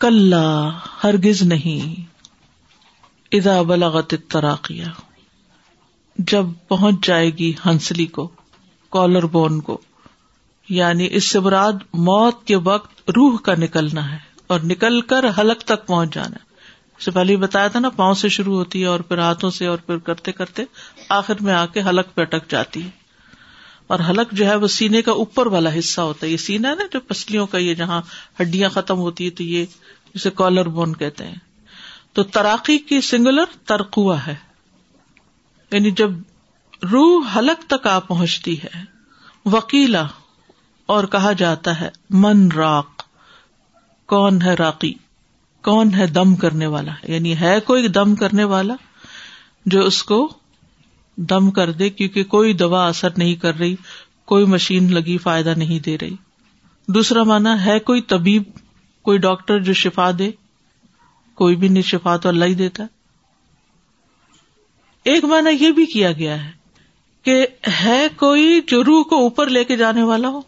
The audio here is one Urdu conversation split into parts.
کل ہرگز نہیں۔ ادا بلاغت تراقیہ جب پہنچ جائے گی ہنسلی کو، کالر بون کو۔ یعنی اس سے براد موت کے وقت روح کا نکلنا ہے اور نکل کر حلق تک پہنچ جانا ہے۔ اس سے پہلے بتایا تھا نا، پاؤں سے شروع ہوتی ہے اور پھر ہاتھوں سے اور پھر کرتے کرتے آخر میں آ کے حلق پہ اٹک جاتی ہے۔ اور حلق جو ہے وہ سینے کا اوپر والا حصہ ہوتا ہے۔ یہ سینا ہے نا جو پسلیوں کا یہ جہاں ہڈیاں ختم ہوتی ہے تو یہ جسے کالر بون کہتے ہیں۔ تو تراقی کی سنگولر ترقوا ہے۔ یعنی جب روح حلق تک آ پہنچتی ہے، وکیلا اور کہا جاتا ہے، من راق، کون ہے راقی؟ کون ہے دم کرنے والا؟ یعنی ہے کوئی دم کرنے والا جو اس کو دم کر دے کیونکہ کوئی دوا اثر نہیں کر رہی، کوئی مشین لگی فائدہ نہیں دے رہی۔ دوسرا مانا ہے کوئی طبیب، کوئی ڈاکٹر جو شفا دے، کوئی بھی نہیں، شفا تو اللہ ہی دیتا۔ ایک مانا یہ بھی کیا گیا ہے کہ ہے کوئی جو روح کو اوپر لے کے جانے والا ہو؟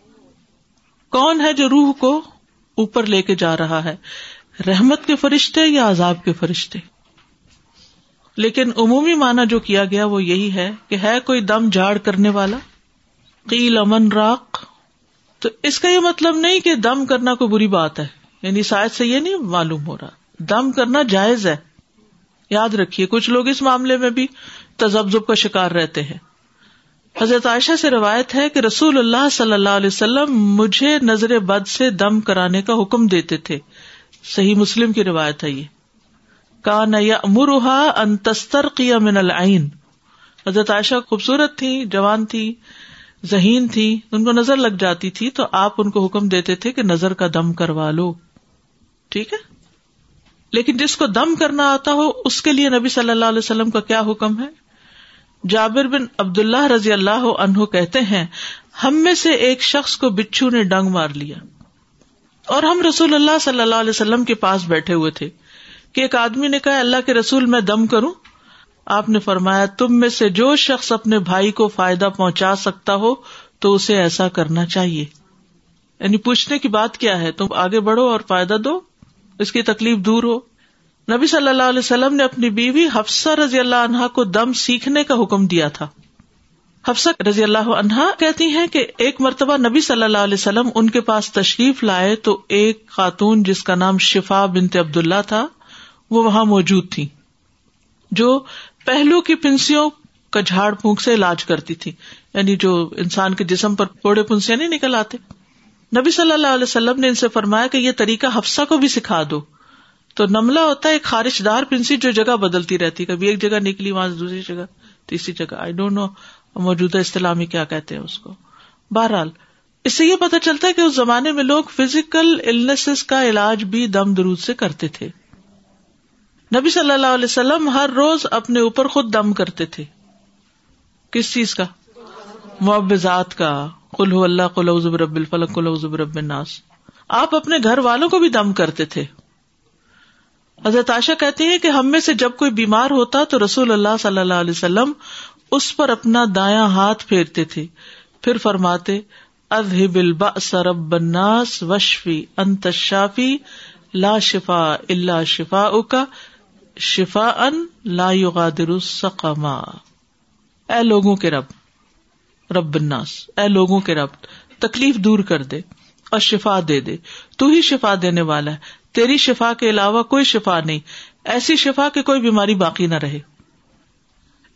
کون ہے جو روح کو اوپر لے کے جا رہا ہے؟ رحمت کے فرشتے یا عذاب کے فرشتے؟ لیکن عمومی مانا جو کیا گیا وہ یہی ہے کہ ہے کوئی دم جھاڑ کرنے والا؟ قیل امن راک تو اس کا یہ مطلب نہیں کہ دم کرنا کوئی بری بات ہے. یعنی شاید سے یہ نہیں معلوم ہو رہا. دم کرنا جائز ہے. یاد رکھیے، کچھ لوگ اس معاملے میں بھی تجبزب کا شکار رہتے ہیں. حضرت عائشہ سے روایت ہے کہ رسول اللہ صلی اللہ علیہ وسلم مجھے نظر بد سے دم کرانے کا حکم دیتے تھے. صحیح مسلم کی روایت ہے یہ. کا نیا مرحا انتستر کی من العین۔ حضرت عائشہ خوبصورت تھی، جوان تھی، ذہین تھی، ان کو نظر لگ جاتی تھی تو آپ ان کو حکم دیتے تھے کہ نظر کا دم کروا لو۔ ٹھیک ہے؟ لیکن جس کو دم کرنا آتا ہو، اس کے لیے نبی صلی اللہ علیہ وسلم کا کیا حکم ہے؟ جابر بن عبد اللہ رضی اللہ عنہ کہتے ہیں، ہم میں سے ایک شخص کو بچھو نے ڈنگ مار لیا۔ اور ہم رسول اللہ صلی اللہ علیہ وسلم کے پاس بیٹھے ہوئے تھے۔ کہ ایک آدمی نے کہا، اللہ کے رسول میں دم کروں؟ آپ نے فرمایا، تم میں سے جو شخص اپنے بھائی کو فائدہ پہنچا سکتا ہو، تو اسے ایسا کرنا چاہیے۔ یعنی پوچھنے کی بات کیا ہے؟ تم آگے بڑھو اور فائدہ دو، اس کی تکلیف دور ہو۔ نبی صلی اللہ علیہ وسلم نے اپنی بیوی حفصہ رضی اللہ عنہا کو دم سیکھنے کا حکم دیا تھا۔ حفصہ رضی اللہ عنہا کہتی ہیں کہ ایک مرتبہ نبی صلی اللہ علیہ وسلم ان کے پاس تشریف لائے تو ایک خاتون جس کا نام شفا بنت عبد اللہ تھا وہ وہاں موجود تھی جو پہلو کی پنسیوں کا جھاڑ پھونک سے علاج کرتی تھی یعنی جو انسان کے جسم پر پوڑے پنسیاں نہیں نکل آتے۔ نبی صلی اللہ علیہ وسلم نے ان سے فرمایا کہ یہ طریقہ حفصہ کو بھی سکھا دو۔ تو نملا ہوتا ہے ایک خارش دار پنسی جو جگہ بدلتی رہتی، کبھی ایک جگہ نکلی، وہاں سے دوسری جگہ، تیسری جگہ۔ آئی ڈونٹ نو موجودہ اسلامی کیا کہتے ہیں اس کو۔ بہرحال، اس سے یہ پتا چلتا ہے کہ اس زمانے میں لوگ فزیکل کا علاج بھی دم درود سے کرتے تھے۔ نبی صلی اللہ علیہ وسلم ہر روز اپنے اوپر خود دم کرتے تھے۔ کس چیز کا؟ معبزات کا۔ کل اللہ کل رب الفلق کل رب الناس۔ آپ اپنے گھر والوں کو بھی دم کرتے تھے۔ حضرت عاشا کہتے ہیں کہ ہم میں سے جب کوئی بیمار ہوتا تو رسول اللہ صلی اللہ علیہ وسلم اس پر اپنا دایا ہاتھ پھیرتے تھے۔ پھر فرماتے اذهب البأس رب الناس وشفی انت الشافی، لا شفا الا شفاؤک۔ شفا ان لا یغادر سقما اے لوگوں کے رب رب الناس، اے لوگوں کے رب، تکلیف دور کر دے اور شفا دے دے۔ تو ہی شفا دینے والا ہے۔ تیری شفا کے علاوہ کوئی شفا نہیں۔ ایسی شفا کہ کوئی بیماری باقی نہ رہے۔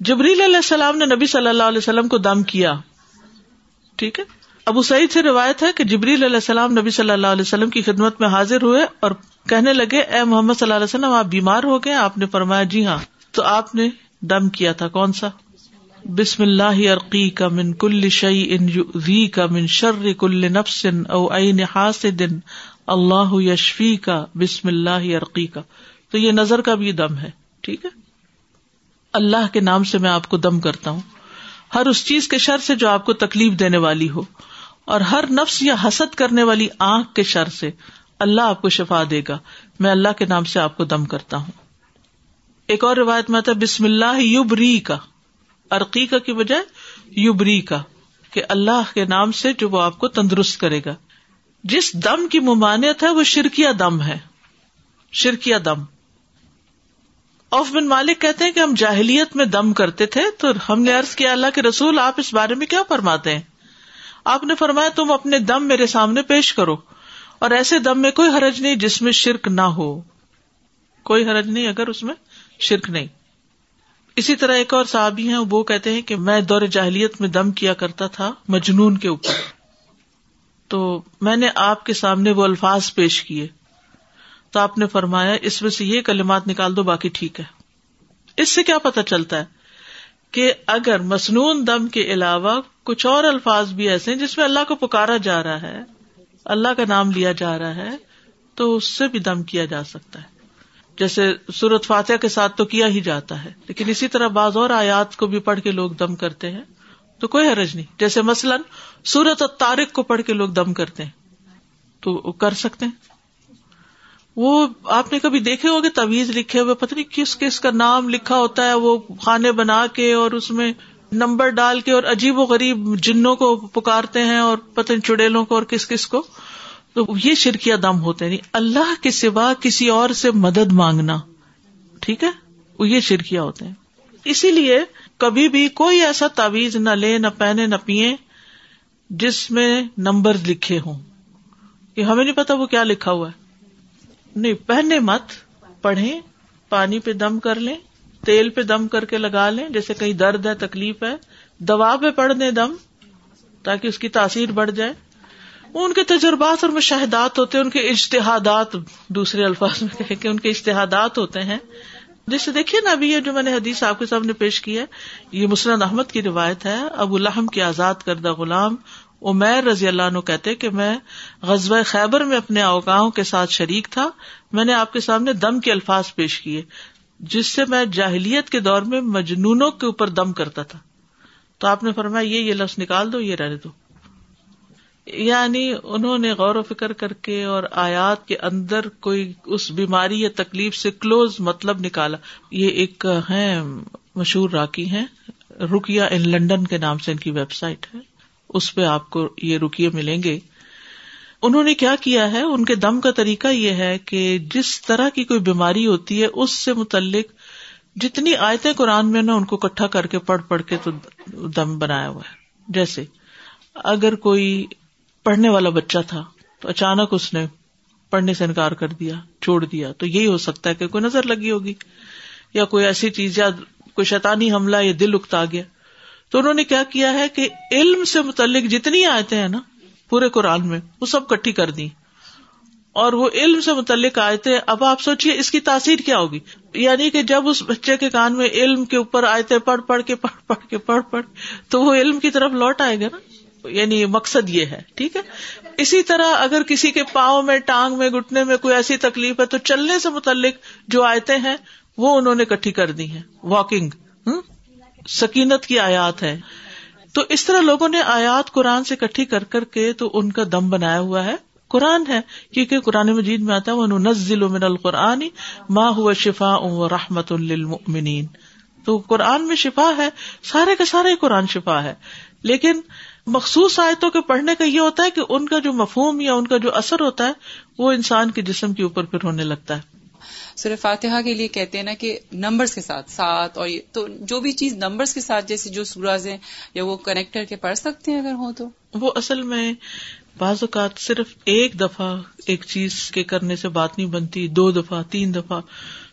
جبریل علیہ السلام نے نبی صلی اللہ علیہ وسلم کو دم کیا۔ ٹھیک ہے؟ ابو سعید سے روایت ہے کہ جبریل علیہ السلام نبی صلی اللہ علیہ وسلم کی خدمت میں حاضر ہوئے اور کہنے لگے، اے محمد صلی اللہ علیہ وسلم، آپ بیمار ہو گئے، آپ نے فرمایا جی ہاں تو آپ نے دم کیا تھا، کون سا؟ بسم اللہ عرقی کا من کل شعی ان کا من شر کل نفس او عین حاسد، اللہ یشفی کا بسم اللہ عرقی کا تو یہ نظر کا بھی دم ہے، ٹھیک ہے؟ اللہ کے نام سے میں آپ کو دم کرتا ہوں۔ ہر اس چیز کے شر سے جو آپ کو تکلیف دینے والی ہو۔ اور ہر نفس یا حسد کرنے والی آنکھ کے شر سے اللہ آپ کو شفا دے گا۔ میں اللہ کے نام سے آپ کو دم کرتا ہوں۔ ایک اور روایت میں آتا ہے، بسم اللہ یوب ری کا عرقی کا کی بجائے یوب ری کا کہ اللہ کے نام سے جو وہ آپ کو تندرست کرے گا۔ جس دم کی ممانعت ہے، وہ شرکیا دم ہے۔ شرکیا دم۔ اوف بن مالک کہتے ہیں کہ ہم جاہلیت میں دم کرتے تھے تو ہم نے ارض کیا، اللہ کے رسول، آپ اس بارے میں کیا فرماتے ہیں؟ آپ نے فرمایا تم اپنے دم میرے سامنے پیش کرو اور ایسے دم میں کوئی حرج نہیں جس میں شرک نہ ہو کوئی حرج نہیں اگر اس میں شرک نہیں اسی طرح ایک اور صحابی ہیں، وہ کہتے ہیں کہ میں دور جاہلیت میں دم کیا کرتا تھا مجنون کے اوپر۔ تو میں نے آپ کے سامنے وہ الفاظ پیش کیے۔ تو آپ نے فرمایا، اس میں سے یہ کلمات نکال دو، باقی ٹھیک ہے۔ اس سے کیا پتا چلتا ہے؟ کہ اگر مصنون دم کے علاوہ کچھ اور الفاظ بھی ایسے ہیں جس میں اللہ کو پکارا جا رہا ہے، اللہ کا نام لیا جا رہا ہے، تو اس سے بھی دم کیا جا سکتا ہے۔ جیسے سورت فاتح کے ساتھ تو کیا ہی جاتا ہے، لیکن اسی طرح بعض اور آیات کو بھی پڑھ کے لوگ دم کرتے ہیں، تو کوئی حرج نہیں۔ جیسے مثلاً سورت اور تارک کو پڑھ کے لوگ دم کرتے ہیں، تو کر سکتے ہیں۔ وہ آپ نے کبھی دیکھے ہوگے تویز لکھے ہوئے، پتہ نہیں کس کس کا نام لکھا ہوتا ہے وہ کھانے بنا کے اور اس میں نمبر ڈال کے اور عجیب و غریب جنوں کو پکارتے ہیں اور پتہ چڑیلوں کو اور کس کس کو۔ تو یہ شرکیا دم ہوتے نہیں اللہ کے سوا کسی اور سے مدد مانگنا۔ ٹھیک ہے؟ وہ یہ شرکیا ہوتے ہیں۔ اسی لیے کبھی بھی کوئی ایسا تعویز نہ لے، نہ پہنے، نہ پیئے جس میں نمبر لکھے ہوں۔ کہ ہمیں نہیں پتا وہ کیا لکھا ہوا ہے۔ نہیں، پہنے مت، پڑھیں، پانی پہ دم کر لیں، تیل پہ دم کر کے لگا لیں، جیسے کہیں درد ہے، تکلیف ہے، دوا پہ پڑھ دیں دم، تاکہ اس کی تاثیر بڑھ جائے۔ ان کے تجربات اور مشاہدات ہوتے ہیں، ان کے اشتہادات دوسرے الفاظ میں کہ ان کے اشتہادات ہوتے ہیں۔ جیسے دیکھیے نا، ابھی یہ جو میں نے حدیث آپ کے سامنے پیش کی ہے، یہ مسند احمد کی روایت ہے، ابو الحم کی آزاد کردہ غلام عمیر رضی اللہ عنہ کہتے کہ میں غزب خیبر میں اپنے اوقاؤں کے ساتھ شریک تھا، میں نے آپ کے سامنے دم کے الفاظ پیش کیے، جس سے میں جاہلیت کے دور میں مجنونوں کے اوپر دم کرتا تھا۔ تو آپ نے فرمایا، یہ یہ لفظ نکال دو، یہ رہنے دو۔ یعنی انہوں نے غور و فکر کر کے اور آیات کے اندر کوئی اس بیماری یا تکلیف سے کلوز مطلب نکالا۔ یہ ایک ہے مشہور راکی ہیں رکیا ان لنڈن کے نام سے ان کی ویب سائٹ ہے۔ اس پہ آپ کو یہ رکیے ملیں گے۔ انہوں نے کیا کیا ہے؟ ان کے دم کا طریقہ یہ ہے کہ جس طرح کی کوئی بیماری ہوتی ہے، اس سے متعلق جتنی آیتیں قرآن میں نا ان کو کٹھا کر کے پڑھ پڑھ کے تو دم بنایا ہوا ہے۔ جیسے، اگر کوئی پڑھنے والا بچہ تھا، تو اچانک اس نے پڑھنے سے انکار کر دیا، چھوڑ دیا۔ تو یہی ہو سکتا ہے کہ کوئی نظر لگی ہوگی، یا کوئی ایسی چیز، یا کوئی شیطانی حملہ یا دل اکتا گیا۔ تو انہوں نے کیا کیا ہے کہ علم سے متعلق جتنی آیتیں ہیں نا، پورے قرآن میں، وہ سب کٹھی کر دی اور وہ علم سے متعلق آئے تھے اب آپ سوچیے اس کی تاثیر کیا ہوگی۔ یعنی کہ جب اس بچے کے کان میں علم کے اوپر آئے تھے پڑھ پڑھ کے پڑھ پڑھ کے پڑھ پڑھ، تو وہ علم کی طرف لوٹ آئے گا نا۔ یعنی مقصد یہ ہے، ٹھیک ہے؟ اسی طرح اگر کسی کے پاؤں میں، ٹانگ میں گٹنے میں کوئی ایسی تکلیف ہے، تو چلنے سے متعلق جو آیتیں ہیں، وہ انہوں نے کٹھی کر دی ہیں۔ واکنگ سکینت کی آیات ہے۔ تو اس طرح لوگوں نے آیات قرآن سے کٹھی کر کر کے تو ان کا دم بنایا ہوا ہے۔ قرآن ہے، کیونکہ قرآن مجید میں آتا ہے وہ نزل من القرآن ماں ہوا شفا و رحمت للمؤمنین تو قرآن میں شفا ہے، سارے کا سارے قرآن شفا ہے۔ لیکن مخصوص آیتوں کے پڑھنے کا یہ ہوتا ہے کہ ان کا جو مفہوم یا ان کا جو اثر ہوتا ہے، وہ انسان کے جسم کے اوپر پھر ہونے لگتا ہے۔ سر فاتحہ کے لیے کہتے ہیں نا کہ نمبرز کے ساتھ، سات اور تو جو بھی چیز نمبرز کے ساتھ، جیسے جو سوراز ہیں یا وہ کنیکٹر کے پڑھ سکتے ہیں اگر ہو تو۔ وہ اصل میں بعض اوقات صرف ایک دفعہ ایک چیز کے کرنے سے بات نہیں بنتی، دو دفعہ، تین دفعہ۔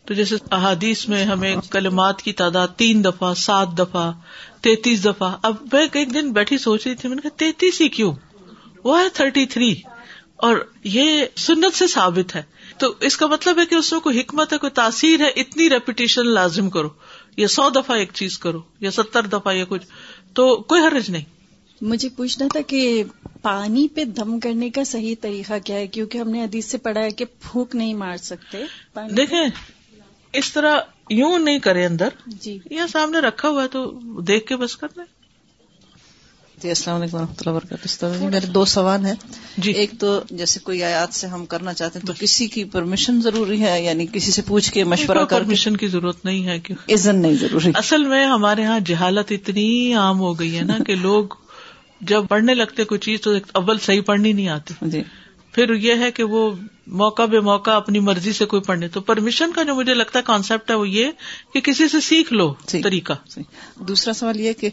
تو جیسے احادیث میں ہمیں کلمات کی تعداد تین دفعہ، سات دفعہ، تینتیس دفعہ۔ اب میں ایک دن بیٹھی سوچ رہی تھی، میں نے کہا تینتیس ہی کیوں؟ وہ ہے تھرٹی تھری اور یہ سنت سے ثابت ہے۔ تو اس کا مطلب ہے کہ اس میں کوئی حکمت ہے کوئی تاثیر ہے اتنی ریپیٹیشن لازم کرو یا سو دفعہ ایک چیز کرو یا ستر دفعہ یا کچھ تو کوئی حرج نہیں۔ مجھے پوچھنا تھا کہ پانی پہ دم کرنے کا صحیح طریقہ کیا ہے؟ کیونکہ ہم نے حدیث سے پڑھا ہے کہ پھونک نہیں مار سکتے دیکھیں اس طرح یوں نہیں کرے اندر جی۔ یا سامنے رکھا ہوا ہے تو دیکھ کے بس کر دیں جی السلام علیکم و رحمۃ اللہ وبرکاتہ۔ میرے دو سوال ہیں۔ جی۔ ایک تو جیسے کوئی آیات سے ہم کرنا چاہتے ہیں تو کسی کی پرمیشن ضروری ہے؟ یعنی کسی سے پوچھ کے مشورہ کر پرمیشن کی ضرورت نہیں ہے کہ عزن نہیں ضروری۔ اصل میں ہمارے یہاں جہالت اتنی عام ہو گئی ہے نا کہ لوگ جب پڑھنے لگتے کوئی چیز تو اول صحیح پڑھنی نہیں آتی۔ جی۔ پھر یہ ہے کہ وہ موقع بے موقع اپنی مرضی سے کوئی پڑھنے تو پرمیشن کا جو مجھے لگتا ہے کانسیپٹ ہے وہ یہ کہ کسی سے سیکھ لو صحیح۔ طریقہ۔ صحیح۔ دوسرا سوال یہ کہ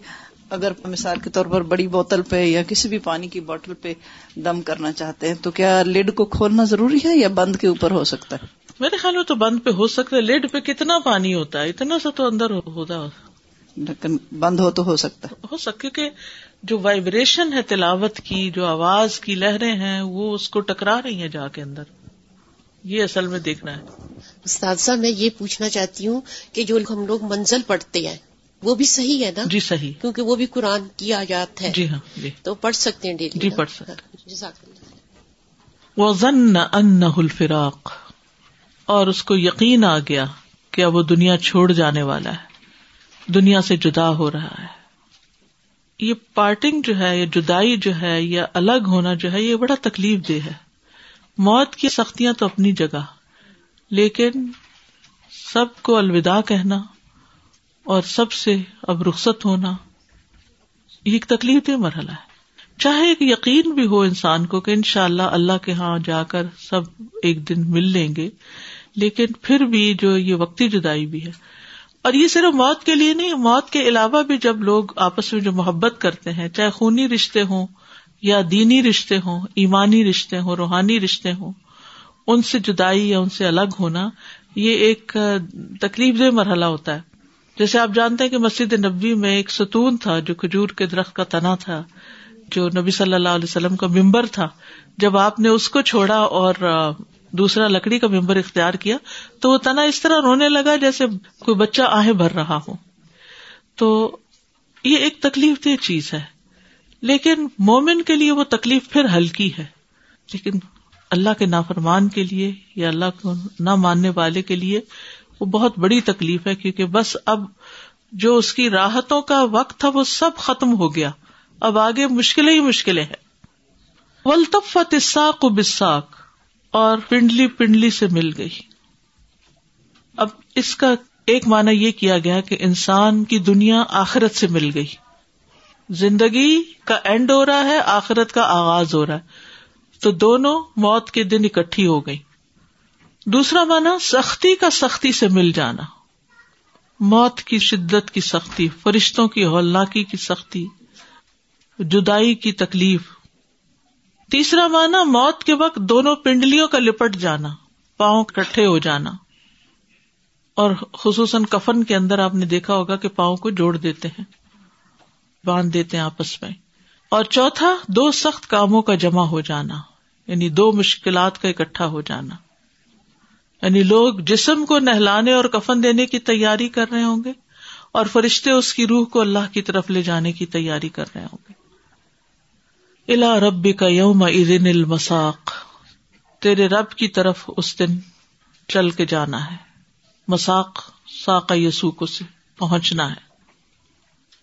اگر مثال کے طور پر بڑی بوتل پہ یا کسی بھی پانی کی بوتل پہ دم کرنا چاہتے ہیں تو کیا لڈ کو کھولنا ضروری ہے یا بند کے اوپر ہو سکتا ہے؟ میرے خیال میں تو بند پہ ہو سکتا ہے لیڈ پہ کتنا پانی ہوتا ہے اتنا سا تو اندر ہوتا لیکن بند ہو تو ہو سکتا ہے۔ ہو سکے کہ جو وائبریشن ہے تلاوت کی جو آواز کی لہریں ہیں وہ اس کو ٹکرا رہی ہیں جا کے اندر۔ یہ اصل میں دیکھنا ہے۔ استاذہ میں یہ پوچھنا چاہتی ہوں کہ جو ہم لوگ منزل پڑھتے ہیں وہ بھی صحیح ہے نا؟ جی صحیح۔ کیونکہ وہ بھی قرآن کی آیات ہے جی ہاں جی۔ تو پڑھ سکتے ہیں ڈیلی جی،؟ پڑھ سکتے وہ ضن ان الفراق۔ اور اس کو یقین آ گیا کہ اب وہ دنیا چھوڑ جانے والا ہے۔ دنیا سے جدا ہو رہا ہے۔ یہ پارٹنگ جو ہے یا جدائی جو ہے یا الگ ہونا جو ہے یہ بڑا تکلیف دہ ہے۔ موت کی سختیاں تو اپنی جگہ لیکن سب کو الوداع کہنا اور سب سے اب رخصت ہونا یہ ایک تکلیف دہ مرحلہ ہے۔ چاہے ایک یقین بھی ہو انسان کو کہ انشاءاللہ اللہ اللہ کے ہاں جا کر سب ایک دن مل لیں گے، لیکن پھر بھی جو یہ وقتی جدائی بھی ہے۔ اور یہ صرف موت کے لیے نہیں، موت کے علاوہ بھی جب لوگ آپس میں جو محبت کرتے ہیں، چاہے خونی رشتے ہوں یا دینی رشتے ہوں، ایمانی رشتے ہوں، روحانی رشتے ہوں، ان سے جدائی یا ان سے الگ ہونا، یہ ایک تکلیف دہ مرحلہ ہوتا ہے۔ جیسے آپ جانتے ہیں کہ مسجد نبی میں ایک ستون تھا جو کھجور کے درخت کا تنا تھا، جو نبی صلی اللہ علیہ وسلم کا ممبر تھا۔ جب آپ نے اس کو چھوڑا اور دوسرا لکڑی کا ممبر اختیار کیا، تو وہ تنا اس طرح رونے لگا جیسے کوئی بچہ آہیں بھر رہا ہو۔ تو یہ ایک تکلیف دہ چیز ہے۔ لیکن مومن کے لیے وہ تکلیف پھر ہلکی ہے۔ لیکن اللہ کے نافرمان کے لیے یا اللہ کو نہ ماننے والے کے لیے وہ بہت بڑی تکلیف ہے، کیونکہ بس اب جو اس کی راحتوں کا وقت تھا، وہ سب ختم ہو گیا۔ اب آگے مشکلیں ہی مشکلیں ہیں۔ ولطفت اساق و بساک اور پنڈلی پنڈلی سے مل گئی۔ اب اس کا ایک معنی یہ کیا گیا کہ انسان کی دنیا آخرت سے مل گئی۔ زندگی کا اینڈ ہو رہا ہے، آخرت کا آغاز ہو رہا ہے۔ تو دونوں موت کے دن اکٹھی ہو گئی دوسرا مانا سختی کا سختی سے مل جانا۔ موت کی شدت کی سختی، فرشتوں کی ہولناکی کی سختی، جدائی کی تکلیف۔ تیسرا مانا موت کے وقت دونوں پنڈلیوں کا لپٹ جانا، پاؤں کٹھے ہو جانا۔ اور خصوصاً کفن کے اندر آپ نے دیکھا ہوگا کہ پاؤں کو جوڑ دیتے ہیں، باندھ دیتے ہیں آپس میں۔ اور چوتھا، دو سخت کاموں کا جمع ہو جانا یعنی دو مشکلات کا اکٹھا ہو جانا۔ یعنی لوگ جسم کو نہلانے اور کفن دینے کی تیاری کر رہے ہوں گے اور فرشتے اس کی روح کو اللہ کی طرف لے جانے کی تیاری کر رہے ہوں گے۔ الا رب کا یوم ادن المساق۔ تیرے رب کی طرف اس دن چل کے جانا ہے۔ مساق، ساق یسوک سے پہنچنا ہے۔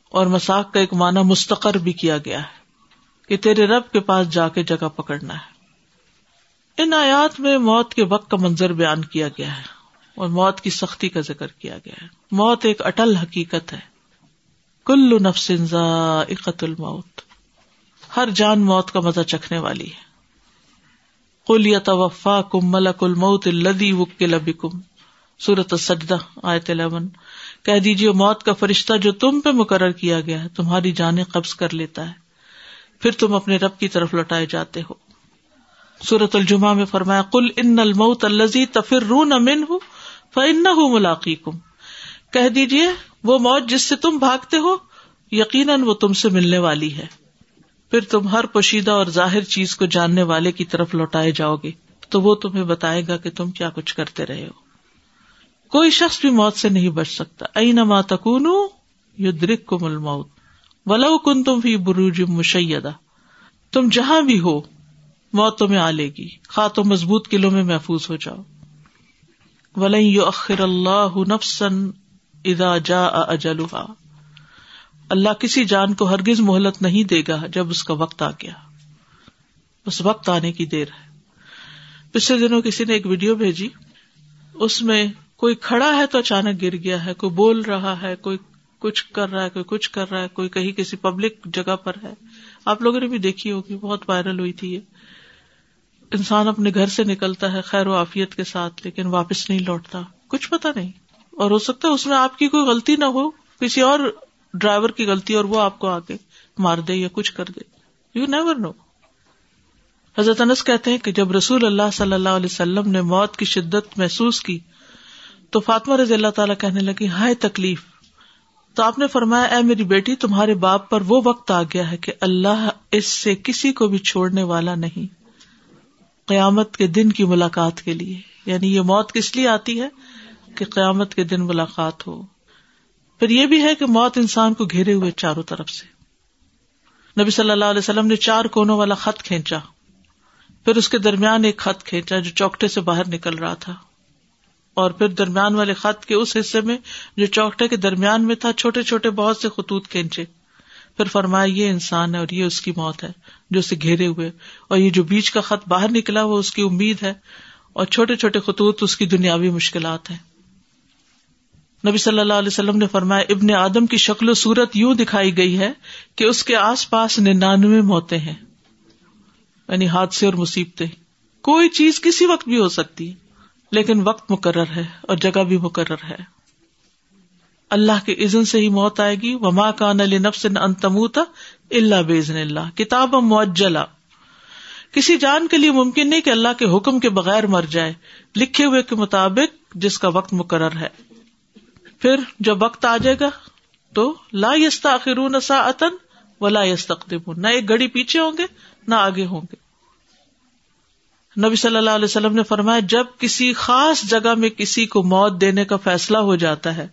اور مساق کا ایک معنی مستقر بھی کیا گیا ہے کہ تیرے رب کے پاس جا کے جگہ پکڑنا ہے۔ ان آیات میں موت کے وقت کا منظر بیان کیا گیا ہے اور موت کی سختی کا ذکر کیا گیا ہے۔ موت ایک اٹل حقیقت ہے۔ کل نفس ذائقۃ الموت۔ ہر جان موت کا مزہ چکھنے والی ہے۔ کل یا توفا کم ملک الموت الدی وکل بکم۔ سورت السجدہ، آیت الیون۔ کہہ دیجیے موت کا فرشتہ جو تم پہ مقرر کیا گیا ہے، تمہاری جانیں قبض کر لیتا ہے۔ پھر تم اپنے رب کی طرف لوٹائے جاتے ہو۔ سورت الجمہ میں فرمایا کل ان الموت الزی تفر رو نمن ہوں فن ہوں ملاقی کم کہہ دیجیے وہ موت جس سے تم بھاگتے ہو، یقیناً وہ تم سے ملنے والی ہے۔ پھر تم ہر پوشیدہ اور ظاہر چیز کو جاننے والے کی طرف لوٹائے جاؤ گے، تو وہ تمہیں بتائے گا کہ تم کیا کچھ کرتے رہے ہو۔ کوئی شخص بھی موت سے نہیں بچ سکتا۔ ائی نما تکون یو درک کو مل موت ولو کن تم بھی بروج مشیدہ۔ تم جہاں بھی ہو موت تمہیں آ لے گی۔ خا تو مضبوط قلعوں میں محفوظ ہو جاؤ۔ ولئی یو اخر اللہ نفسن ادا جا اجلحا اللہ کسی جان کو ہرگز مہلت نہیں دے گا جب اس کا وقت آ گیا۔ بس وقت آنے کی دیر ہے۔ پچھلے دنوں کسی نے ایک ویڈیو بھیجی۔ اس میں کوئی کھڑا ہے تو اچانک گر گیا ہے، کوئی بول رہا ہے، کوئی کچھ کر رہا ہے، کوئی کچھ کر رہا ہے، کوئی کہیں کسی پبلک جگہ پر ہے۔ آپ لوگوں نے بھی دیکھی ہوگی، بہت وائرل ہوئی تھی یہ۔ انسان اپنے گھر سے نکلتا ہے خیر و عافیت کے ساتھ، لیکن واپس نہیں لوٹتا۔ کچھ پتا نہیں۔ اور ہو سکتا ہے اس میں آپ کی کوئی غلطی نہ ہو، کسی اور ڈرائیور کی غلطی اور وہ آپ کو آ کے مار دے یا کچھ کر دے۔ یو نیور نو حضرت انس کہتے ہیں کہ جب رسول اللہ صلی اللہ علیہ وسلم نے موت کی شدت محسوس کی، تو فاطمہ رضی اللہ تعالیٰ کہنے لگی ہائے تکلیف۔ تو آپ نے فرمایا، اے میری بیٹی، تمہارے باپ پر وہ وقت آ گیا ہے کہ اللہ اس سے کسی کو بھی چھوڑنے والا نہیں۔ قیامت کے دن کی ملاقات کے لیے۔ یعنی یہ موت کس لیے آتی ہے؟ کہ قیامت کے دن ملاقات ہو۔ پھر یہ بھی ہے کہ موت انسان کو گھیرے ہوئے چاروں طرف سے۔ نبی صلی اللہ علیہ وسلم نے چار کونوں والا خط کھینچا۔ پھر اس کے درمیان ایک خط کھینچا جو چوکٹے سے باہر نکل رہا تھا۔ اور پھر درمیان والے خط کے اس حصے میں جو چوکٹے کے درمیان میں تھا، چھوٹے چھوٹے بہت سے خطوط کھینچے۔ پھر فرمایا، یہ انسان ہے اور یہ اس کی موت ہے۔ جو اسے گھیرے ہوئے اور یہ جو بیچ کا خط باہر نکلا وہ اس کی امید ہے اور چھوٹے چھوٹے خطوط اس کی دنیاوی مشکلات ہیں۔ نبی صلی اللہ علیہ وسلم نے فرمایا، ابن آدم کی شکل و صورت یوں دکھائی گئی ہے کہ اس کے آس پاس ننانوے موتیں ہیں یعنی حادثے اور مصیبتیں۔ کوئی چیز کسی وقت بھی ہو سکتی، لیکن وقت مقرر ہے اور جگہ بھی مقرر ہے۔ اللہ کے عزن سے ہی موت آئے گی۔ وما کان علی نفس انتموتا اللہ بزن اللہ کتاب معجلا کسی جان کے لیے ممکن نہیں کہ اللہ کے حکم کے بغیر مر جائے، لکھے ہوئے کے مطابق جس کا وقت مقرر ہے۔ پھر جب وقت آ جائے گا تو لا یستا خرون سا عطن و لا یس نہ ایک گڑی پیچھے ہوں گے، نہ آگے ہوں گے۔ نبی صلی اللہ علیہ وسلم نے فرمایا، جب کسی خاص جگہ میں کسی کو موت دینے کا فیصلہ ہو جاتا ہے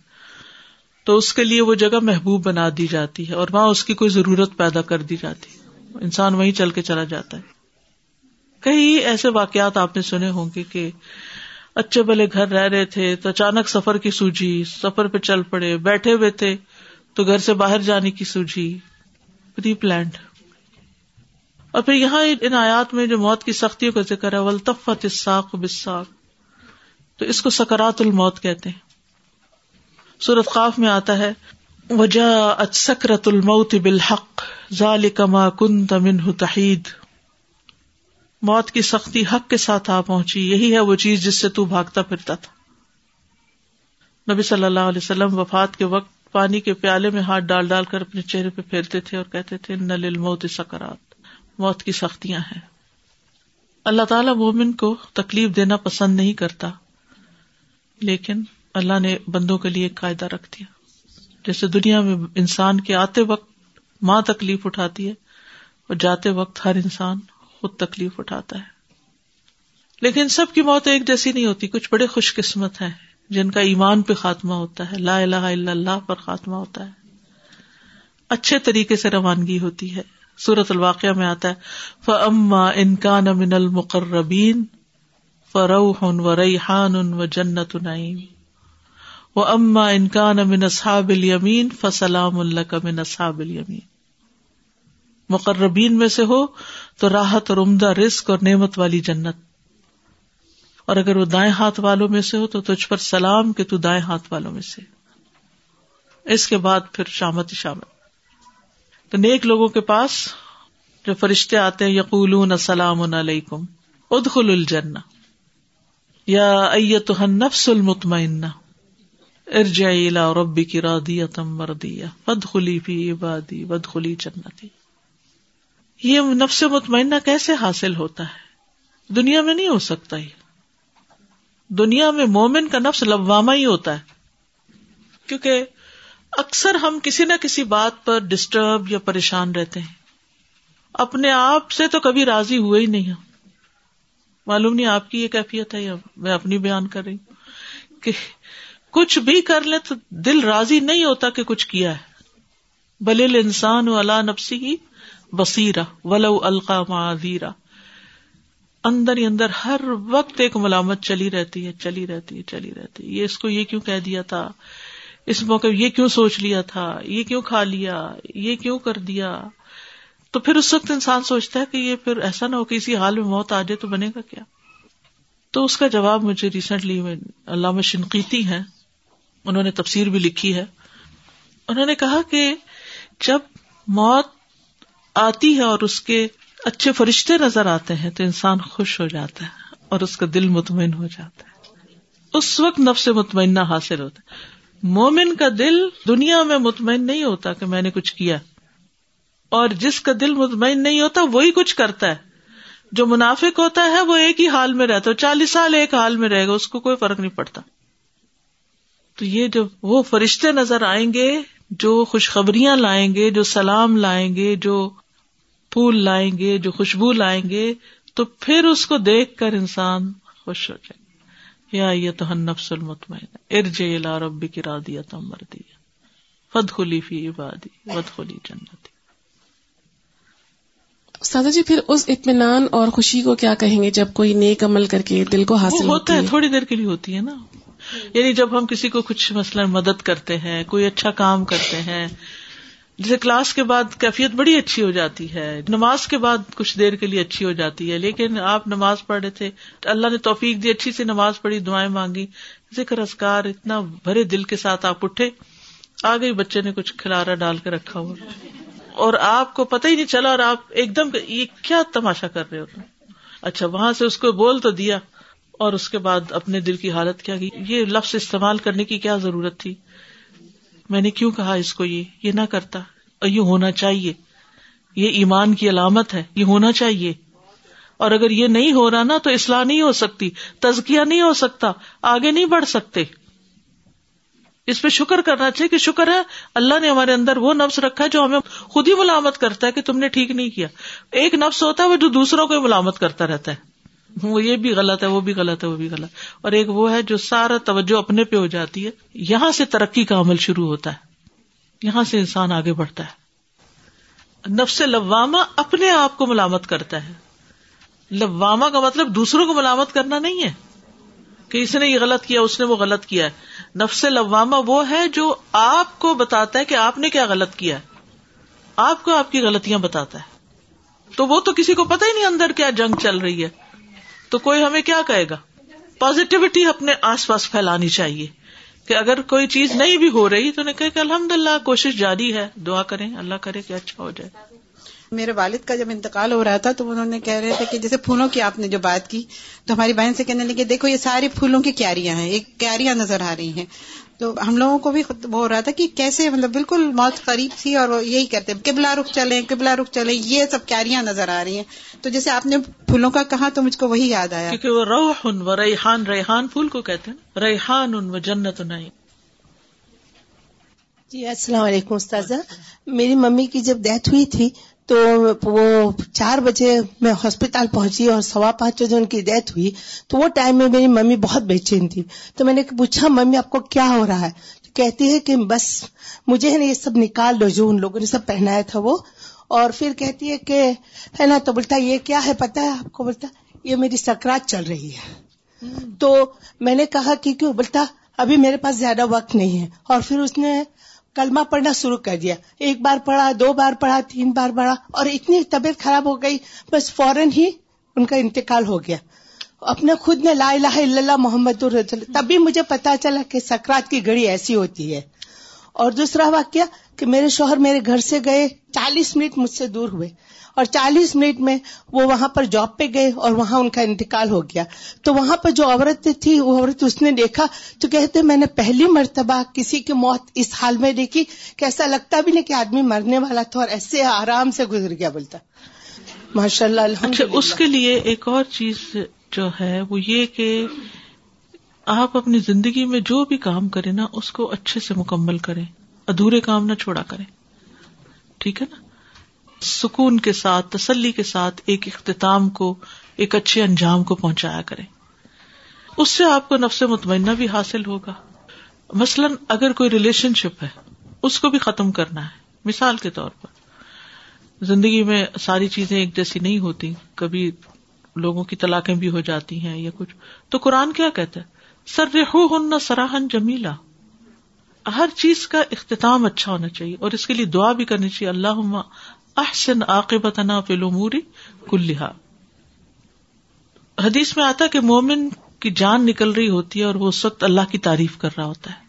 تو اس کے لیے وہ جگہ محبوب بنا دی جاتی ہے اور وہاں اس کی کوئی ضرورت پیدا کر دی جاتی ہے۔ انسان وہیں چل کے چلا جاتا ہے۔ کئی ایسے واقعات آپ نے سنے ہوں گے کہ اچھے بلے گھر رہ رہے تھے تو اچانک سفر کی سوجی سفر پہ چل پڑے، بیٹھے ہوئے تھے تو گھر سے باہر جانے کی سوجی پری پلانٹ اور پھر یہاں ان آیات میں جو موت کی سختیوں کا ذکر ہے ولطفت اساق بساق تو اس کو سکرات الموت کہتے ہیں۔ سورت خاف میں آتا ہے وجا سکرت الموت بالحق ذالک ما کنت منہ تحید موت کی سختی حق کے ساتھ آ پہنچی، یہی ہے وہ چیز جس سے تو بھاگتا پھرتا تھا۔ نبی صلی اللہ علیہ وسلم وفات کے وقت پانی کے پیالے میں ہاتھ ڈال ڈال کر اپنے چہرے پہ پھیرتے تھے اور کہتے تھے نل موت سکرات موت کی سختیاں ہیں۔ اللہ تعالی مومن کو تکلیف دینا پسند نہیں کرتا، لیکن اللہ نے بندوں کے لیے ایک قاعدہ رکھ دیا۔ جیسے دنیا میں انسان کے آتے وقت ماں تکلیف اٹھاتی ہے، اور جاتے وقت ہر انسان خود تکلیف اٹھاتا ہے۔ لیکن سب کی موت ایک جیسی نہیں ہوتی، کچھ بڑے خوش قسمت ہیں جن کا ایمان پہ خاتمہ ہوتا ہے، لا الہ الا اللہ پر خاتمہ ہوتا ہے۔ اچھے طریقے سے روانگی ہوتی ہے۔ سورت الواقع میں آتا ہے فما انکان من المقربین فروح و ریحان و جنت نعیم وہ اما انکان من اصحاب الیمین فسلام اللہ کا من اصحاب الیمین۔ مقربین میں سے ہو تو راحت اور عمدہ رسک اور نعمت والی جنت۔ اور اگر وہ دائیں ہاتھ والوں میں سے ہو تو تجھ پر سلام کہ تو دائیں ہاتھ والوں میں سے۔ اس کے بعد پھر شامت ہی شامت۔ تو نیک لوگوں کے پاس جو فرشتے آتے ہیں یقول السلام علیکم ادخل الجنہ۔ یا ایت نفس المطمئنہ۔ ارجعی الى ربک راضیۃ مرضیہ، فادخلی فی عبادی وادخلی جنتی۔ یہ نفس مطمئنہ کیسے حاصل ہوتا ہے؟ دنیا میں نہیں ہو سکتا یہ۔ دنیا میں مومن کا نفس لوامہ ہی ہوتا ہے۔ کیونکہ اکثر ہم کسی نہ کسی بات پر ڈسٹرب یا پریشان رہتے ہیں۔ اپنے آپ سے تو کبھی راضی ہوئے ہی نہیں ہوں معلوم نہیں آپ کی یہ کیفیت ہے یا میں اپنی بیان کر رہی ہوں کہ کچھ بھی کر لے تو دل راضی نہیں ہوتا کہ کچھ کیا ہے۔ بلل انسان اللہ نفسی کی بصیرہ، ولو القا معذیرہ اندر ہی اندر ہر وقت ایک ملامت چلی رہتی ہے، چلی رہتی ہے، چلی رہتی ہے۔ یہ اس کو یہ کیوں کہہ دیا تھا؟ اس موقع یہ کیوں سوچ لیا تھا؟ یہ کیوں کھا لیا؟ یہ کیوں کر دیا؟ تو پھر اس وقت انسان سوچتا ہے کہ یہ پھر ایسا نہ ہو کہ اسی حال میں موت آ جائے تو بنے گا کیا؟ تو اس کا جواب مجھے ریسنٹلی علامہ شنقیتی ہے انہوں نے تفسیر بھی لکھی ہے۔ انہوں نے کہا کہ جب موت آتی ہے اور اس کے اچھے فرشتے نظر آتے ہیں تو انسان خوش ہو جاتا ہے اور اس کا دل مطمئن ہو جاتا ہے۔ اس وقت نفس مطمئنہ حاصل ہوتا ہے۔ مومن کا دل دنیا میں مطمئن نہیں ہوتا کہ میں نے کچھ کیا۔ اور جس کا دل مطمئن نہیں ہوتا وہی کچھ کرتا ہے۔ جو منافق ہوتا ہے وہ ایک ہی حال میں رہتا ہے چالیس سال ایک حال میں رہے گا، اس کو کوئی فرق نہیں پڑتا۔ تو یہ جو وہ فرشتے نظر آئیں گے جو خوشخبریاں لائیں گے جو سلام لائیں گے جو پھول لائیں گے جو خوشبو لائیں گے تو پھر اس کو دیکھ کر انسان خوش ہو جائے یا یہ تو نفس المطمئن ارج لا ربی کی رادیا تم مردی فد خلی فی عبادی ود خلی جنتی۔ سادہ جی پھر اس اطمینان اور خوشی کو کیا کہیں گے جب کوئی نیک عمل کر کے دل کو حاصل ہوتا ہے؟ تھوڑی دیر کے لیے ہوتی ہے نا۔ یعنی جب ہم کسی کو کچھ مثلاً مدد کرتے ہیں، کوئی اچھا کام کرتے ہیں، جیسے کلاس کے بعد کیفیت بڑی اچھی ہو جاتی ہے، نماز کے بعد کچھ دیر کے لیے اچھی ہو جاتی ہے، لیکن آپ نماز پڑھ رہے تھے، اللہ نے توفیق دی، اچھی سی نماز پڑھی، دعائیں مانگی، ذکر اسکار اتنا بھرے دل کے ساتھ آپ اٹھے، آ گئی، بچے نے کچھ کھلارا ڈال کے رکھا ہوا۔ اور آپ کو پتہ ہی نہیں چلا، اور آپ ایک دم یہ کیا تماشا کر رہے ہو اچھا وہاں سے اس کو بول تو دیا۔ اور اس کے بعد اپنے دل کی حالت کیا کی یہ لفظ استعمال کرنے کی کیا ضرورت تھی؟ میں نے کیوں کہا اس کو یہ؟ یہ نہ کرتا۔ اور یہ ہونا چاہیے۔ یہ ایمان کی علامت ہے۔ یہ ہونا چاہیے۔ اور اگر یہ نہیں ہو رہا نا تو اصلاح نہیں ہو سکتی۔ تزکیہ نہیں ہو سکتا۔ آگے نہیں بڑھ سکتے۔ اس پہ شکر کرنا چاہیے کہ شکر ہے۔ اللہ نے ہمارے اندر وہ نفس رکھا ہے جو ہمیں خود ہی ملامت کرتا ہے کہ تم نے ٹھیک نہیں کیا۔ ایک نفس ہوتا ہے وہ جو دوسروں کو ملامت کرتا رہتا ہے۔ وہ یہ بھی غلط ہے، وہ بھی غلط ہے، وہ بھی غلط۔ اور ایک وہ ہے جو سارا توجہ اپنے پہ ہو جاتی ہے۔ یہاں سے ترقی کا عمل شروع ہوتا ہے۔ یہاں سے انسان آگے بڑھتا ہے۔ نفس لواما اپنے آپ کو ملامت کرتا ہے۔ لواما کا مطلب دوسروں کو ملامت کرنا نہیں ہے۔ کہ اس نے یہ غلط کیا، اس نے وہ غلط کیا ہے۔ نفس لواما وہ ہے جو آپ کو بتاتا ہے کہ آپ نے کیا غلط کیا ہے۔ آپ کو آپ کی غلطیاں بتاتا ہے۔ تو وہ تو کسی کو پتا ہی نہیں اندر کیا جنگ چل رہی ہے۔ تو کوئی ہمیں کیا کہے گا؟ پازیٹیوٹی اپنے آس پاس پھیلانی چاہیے۔ کہ اگر کوئی چیز نہیں بھی ہو رہی تو نے کہ الحمد للہ کوشش جاری ہے، دعا کریں، اللہ کرے کہ اچھا ہو جائے۔ میرے والد کا جب انتقال ہو رہا تھا تو انہوں نے کہہ رہے تھے کہ جیسے پھولوں کی آپ نے جو بات کی تو ہماری بہن سے کہنے لگی، دیکھو یہ ساری پھولوں کی کیاریاں ہیں، ایک کیاریاں نظر آ رہی ہیں۔ تو ہم لوگوں کو بھی وہ ہو رہا تھا کہ کیسے مطلب بالکل موت قریب تھی اور وہ یہی کہتے قبلہ رخ چلے قبلہ رخ چلے یہ سب کیاریاں نظر آ رہی ہیں۔ تو جیسے آپ نے پھولوں کا کہا تو مجھ کو وہی یاد آیا۔ کیونکہ وہ روح ان و ریحان ریحان پھول کو کہتے ہیں ریحان ان و جنت نہیں جی السلام علیکم استاذہ۔ میری ممی کی جب ڈیتھ ہوئی تھی تو وہ چار بجے میں ہاسپٹل پہنچی اور سوا پانچ بجے ان کی ڈیتھ ہوئی تو وہ ٹائم میں میری ممی بہت بے چین تھی۔ تو میں نے پوچھا ممی آپ کو کیا ہو رہا ہے؟ کہتی ہے کہ بس مجھے ہے نا یہ سب نکال دو جو ان لوگوں نے سب پہنایا تھا وہ۔ اور پھر کہتی ہے کہ ہے نا تو بولتا یہ کیا ہے پتا ہے آپ کو؟ بولتا یہ میری سکرات چل رہی ہے۔ تو میں نے کہا کہ کیوں؟ بولتا ابھی میرے پاس زیادہ وقت نہیں ہے۔ اور پھر اس نے کلمہ پڑھنا شروع کر دیا۔ ایک بار پڑھا، دو بار پڑھا، تین بار پڑھا اور اتنی طبیعت خراب ہو گئی، بس فوراً ہی ان کا انتقال ہو گیا۔ اپنے خود نے لا الہ الا اللہ محمد الرسول تبھی مجھے پتا چلا کہ سکرات کی گھڑی ایسی ہوتی ہے۔ اور دوسرا واقعہ کہ میرے شوہر میرے گھر سے گئے، چالیس منٹ مجھ سے دور ہوئے۔ اور چالیس منٹ میں وہ وہاں پر جاب پہ گئے اور وہاں ان کا انتقال ہو گیا۔ تو وہاں پر جو عورت تھی، وہ عورت اس نے دیکھا تو کہتے میں نے پہلی مرتبہ کسی کی موت اس حال میں دیکھی کہ ایسا لگتا بھی نہیں کہ آدمی مرنے والا تھا اور ایسے آرام سے گزر گیا بولتا۔ ماشاء اللہ اچھا اس کے لیے ایک اور چیز جو ہے، وہ یہ کہ آپ اپنی زندگی میں جو بھی کام کریں نا، اس کو اچھے سے مکمل کریں۔ ادھورے کام نہ چھوڑا کریں۔ ٹھیک ہے نا؟ سکون کے ساتھ، تسلی کے ساتھ ایک اختتام کو، ایک اچھے انجام کو پہنچایا کریں۔ اس سے آپ کو نفس مطمئنہ بھی حاصل ہوگا۔ مثلاً اگر کوئی ریلیشن شپ ہے، اس کو بھی ختم کرنا ہے۔ مثال کے طور پر۔ زندگی میں ساری چیزیں ایک جیسی نہیں ہوتی۔ کبھی لوگوں کی طلاقیں بھی ہو جاتی ہیں یا کچھ۔ تو قرآن کیا کہتا ہے؟ سر رحو ہن سراہن جمیلا ہر چیز کا اختتام اچھا ہونا چاہیے اور اس کے لیے دعا بھی کرنی چاہیے۔ اللہ احسن عاقبتنا فی الامور کلھا۔ حدیث میں آتا کہ مومن کی جان نکل رہی ہوتی ہے اور وہ اس وقت اللہ کی تعریف کر رہا ہوتا ہے۔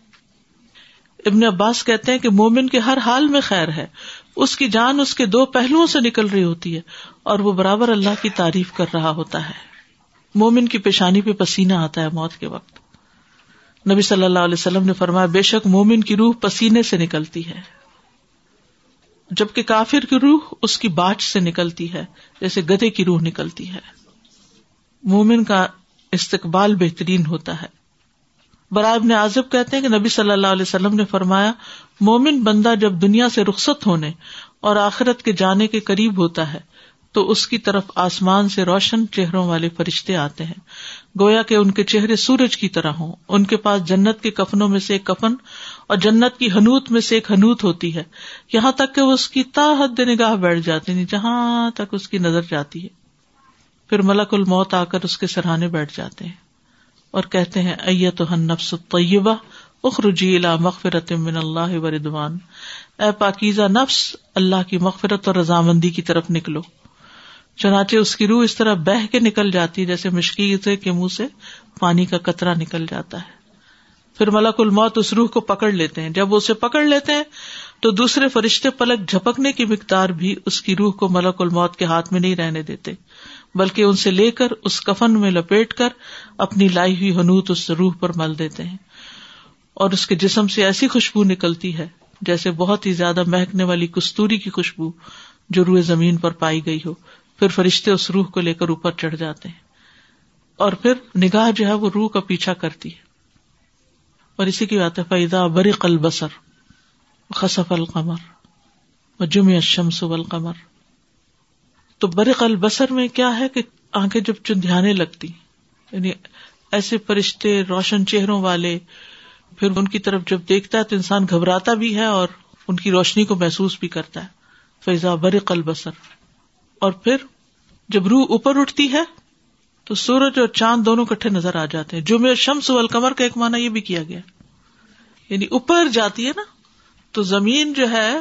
ابن عباس کہتے ہیں کہ مومن کے ہر حال میں خیر ہے۔ اس کی جان اس کے دو پہلوؤں سے نکل رہی ہوتی ہے اور وہ برابر اللہ کی تعریف کر رہا ہوتا ہے۔ مومن کی پیشانی پہ پسینہ آتا ہے موت کے وقت۔ نبی صلی اللہ علیہ وسلم نے فرمایا، بے شک مومن کی روح پسینے سے نکلتی ہے۔ جبکہ کافر کی روح اس کی باچ سے نکلتی ہے، جیسے گدے کی روح نکلتی ہے۔ مومن کا استقبال بہترین ہوتا ہے۔ برائے آزب کہتے ہیں کہ نبی صلی اللہ علیہ وسلم نے فرمایا، مومن بندہ جب دنیا سے رخصت ہونے اور آخرت کے جانے کے قریب ہوتا ہے، تو اس کی طرف آسمان سے روشن چہروں والے فرشتے آتے ہیں۔ گویا کہ ان کے چہرے سورج کی طرح ہوں۔ ان کے پاس جنت کے کفنوں میں سے ایک کفن اور جنت کی حنوت میں سے ایک حنوت ہوتی ہے۔ یہاں تک کہ وہ اس کی تا حد نگاہ بیٹھ جاتی نہیں، جہاں تک اس کی نظر جاتی ہے۔ پھر ملک الموت آ کر اس کے سرحانے بیٹھ جاتے ہیں اور کہتے ہیں ایت نفس طیبہ اخرجی الا مغفرت من اللہ و ردوان اے پاکیزہ نفس، اللہ کی مغفرت اور رضامندی کی طرف نکلو۔ چنانچہ اس کی روح اس طرح بہ کے نکل جاتی ہے جیسے مشکل کے منہ سے پانی کا قطرہ نکل جاتا ہے۔ پھر ملک الموت اس روح کو پکڑ لیتے ہیں۔ جب وہ اسے پکڑ لیتے ہیں تو دوسرے فرشتے پلک جھپکنے کی مقدار بھی اس کی روح کو ملک الموت کے ہاتھ میں نہیں رہنے دیتے۔ بلکہ ان سے لے کر اس کفن میں لپیٹ کر اپنی لائی ہوئی حنوت اس روح پر مل دیتے ہیں۔ اور اس کے جسم سے ایسی خوشبو نکلتی ہے جیسے بہت ہی زیادہ مہکنے والی کستوری کی خوشبو جو روئے زمین پر پائی گئی ہو۔ پھر فرشتے اس روح کو لے کر اوپر چڑھ جاتے ہیں۔ اور پھر نگاہ جو ہے وہ روح کا پیچھا کرتی ہے۔ اور اسی کی بات ہے فیضا برق البصر خصف القمر جمع الشمس والقمر۔ تو برق البصر میں کیا ہے کہ آنکھیں جب چندیانے لگتی یعنی ایسے فرشتے، روشن چہروں والے، پھر ان کی طرف جب دیکھتا ہے تو انسان گھبراتا بھی ہے اور ان کی روشنی کو محسوس بھی کرتا ہے۔ فیضا برق البصر۔ اور پھر جب روح اوپر اٹھتی ہے تو سورج اور چاند دونوں کٹھے نظر آ جاتے ہیں۔ جو میرے شمس والقمر کا ایک مانا یہ بھی کیا گیا۔ یعنی اوپر جاتی ہے نا، تو زمین جو ہے،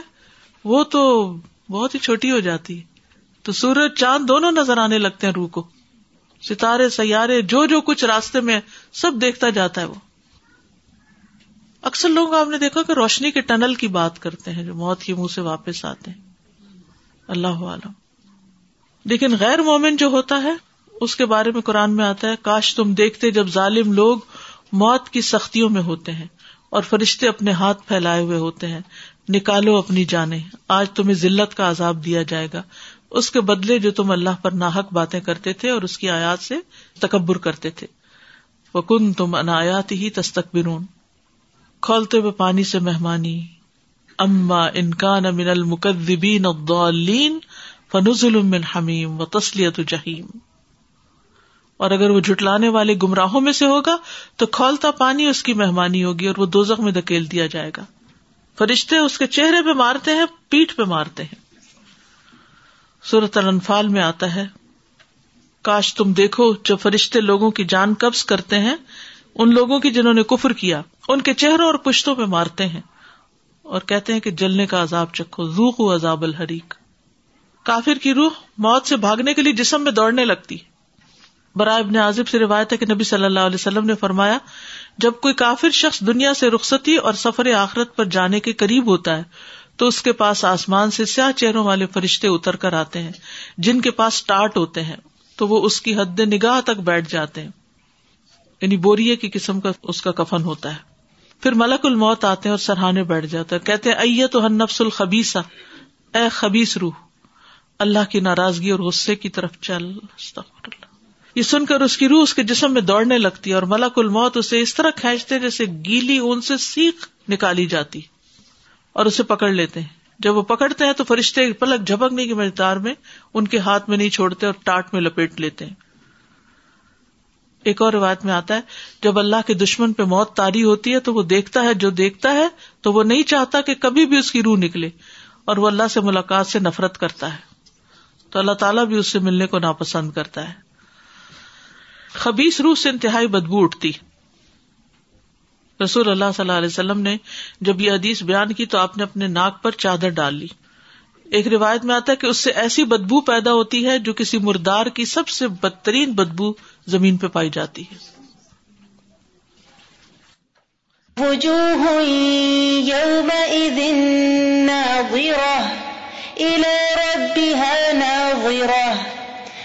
وہ تو بہت ہی چھوٹی ہو جاتی۔ ہے تو سورج، چاند دونوں نظر آنے لگتے ہیں روح کو۔ ستارے، سیارے، جو جو کچھ راستے میں سب دیکھتا جاتا ہے وہ۔ اکثر لوگ، آپ نے دیکھا کہ روشنی کے ٹنل کی بات کرتے ہیں، جو موت کے منہ سے واپس آتے ہیں۔ اللہ عالم لیکن غیر مومن جو ہوتا ہے اس کے بارے میں قرآن میں آتا ہے، کاش تم دیکھتے جب ظالم لوگ موت کی سختیوں میں ہوتے ہیں اور فرشتے اپنے ہاتھ پھیلائے ہوئے ہوتے ہیں۔ نکالو اپنی جانیں۔ آج تمہیں ذلت کا عذاب دیا جائے گا۔ اس کے بدلے جو تم اللہ پر ناحک باتیں کرتے تھے اور اس کی آیات سے تکبر کرتے تھے۔ وہ کن تم انایات ہی تستکبرون کھولتے ہوئے پانی سے مہمانی۔ اما انکان من المکذبین الضالین فنزل من حمیم و تسلیت جہیم اور اگر وہ جھٹلانے والے گمراہوں میں سے ہوگا تو کھولتا پانی اس کی مہمانی ہوگی اور وہ دوزخ میں دھکیل دیا جائے گا۔ فرشتے اس کے چہرے پہ مارتے ہیں پیٹ پہ مارتے ہیں۔ صورت الانفال میں آتا ہے، کاش تم دیکھو جب فرشتے لوگوں کی جان قبض کرتے ہیں، ان لوگوں کی جنہوں نے کفر کیا، ان کے چہروں اور پشتوں پہ مارتے ہیں۔ اور کہتے ہیں کہ جلنے کا عذاب چکھو روح عذاب الحریق۔ کافر کی روح موت سے بھاگنے کے لیے جسم میں دوڑنے لگتی۔ برائے ابن عازب سے روایت ہے کہ نبی صلی اللہ علیہ وسلم نے فرمایا، جب کوئی کافر شخص دنیا سے رخصتی اور سفر آخرت پر جانے کے قریب ہوتا ہے، تو اس کے پاس آسمان سے سیاہ چہروں والے فرشتے اتر کر آتے ہیں، جن کے پاس ٹاٹ ہوتے ہیں، تو وہ اس کی حد نگاہ تک بیٹھ جاتے ہیں۔ یعنی بوریے کی قسم کا اس کا کفن ہوتا ہے۔ پھر ملک الموت آتے ہیں اور سرحانے بیٹھ جاتا ہے۔ کہتے ہیں تو نفس الخبیسا اے خبیس روح، اللہ کی ناراضگی اور غصے کی طرف چل۔ یہ سن کر اس کی روح اس کے جسم میں دوڑنے لگتی ہے اور ملک الموت اسے اس طرح کھینچتے جیسے گیلی اون سے سیخ نکالی جاتی اور اسے پکڑ لیتے ہیں۔ جب وہ پکڑتے ہیں تو فرشتے پلک جھپکنے کی مقدار میں ان کے ہاتھ میں نہیں چھوڑتے اور ٹاٹ میں لپیٹ لیتے ہیں۔ ایک اور روایت میں آتا ہے، جب اللہ کے دشمن پہ موت تاری ہوتی ہے تو وہ دیکھتا ہے، جو دیکھتا ہے تو وہ نہیں چاہتا کہ کبھی بھی اس کی روح نکلے اور وہ اللہ سے ملاقات سے نفرت کرتا ہے۔ تو اللہ تعالیٰ بھی اس سے ملنے کو ناپسند کرتا ہے۔ خبیس روح سے انتہائی بدبو اٹھتی۔ رسول اللہ صلی اللہ علیہ وسلم نے جب یہ حدیث بیان کی تو آپ نے اپنے ناک پر چادر ڈال لی۔ ایک روایت میں آتا ہے کہ اس سے ایسی بدبو پیدا ہوتی ہے جو کسی مردار کی سب سے بدترین بدبو زمین پہ پائی جاتی ہے۔ وہ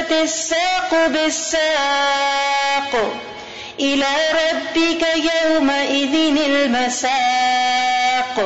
تفت الساق بالساق إلى ربك يومئذ المساق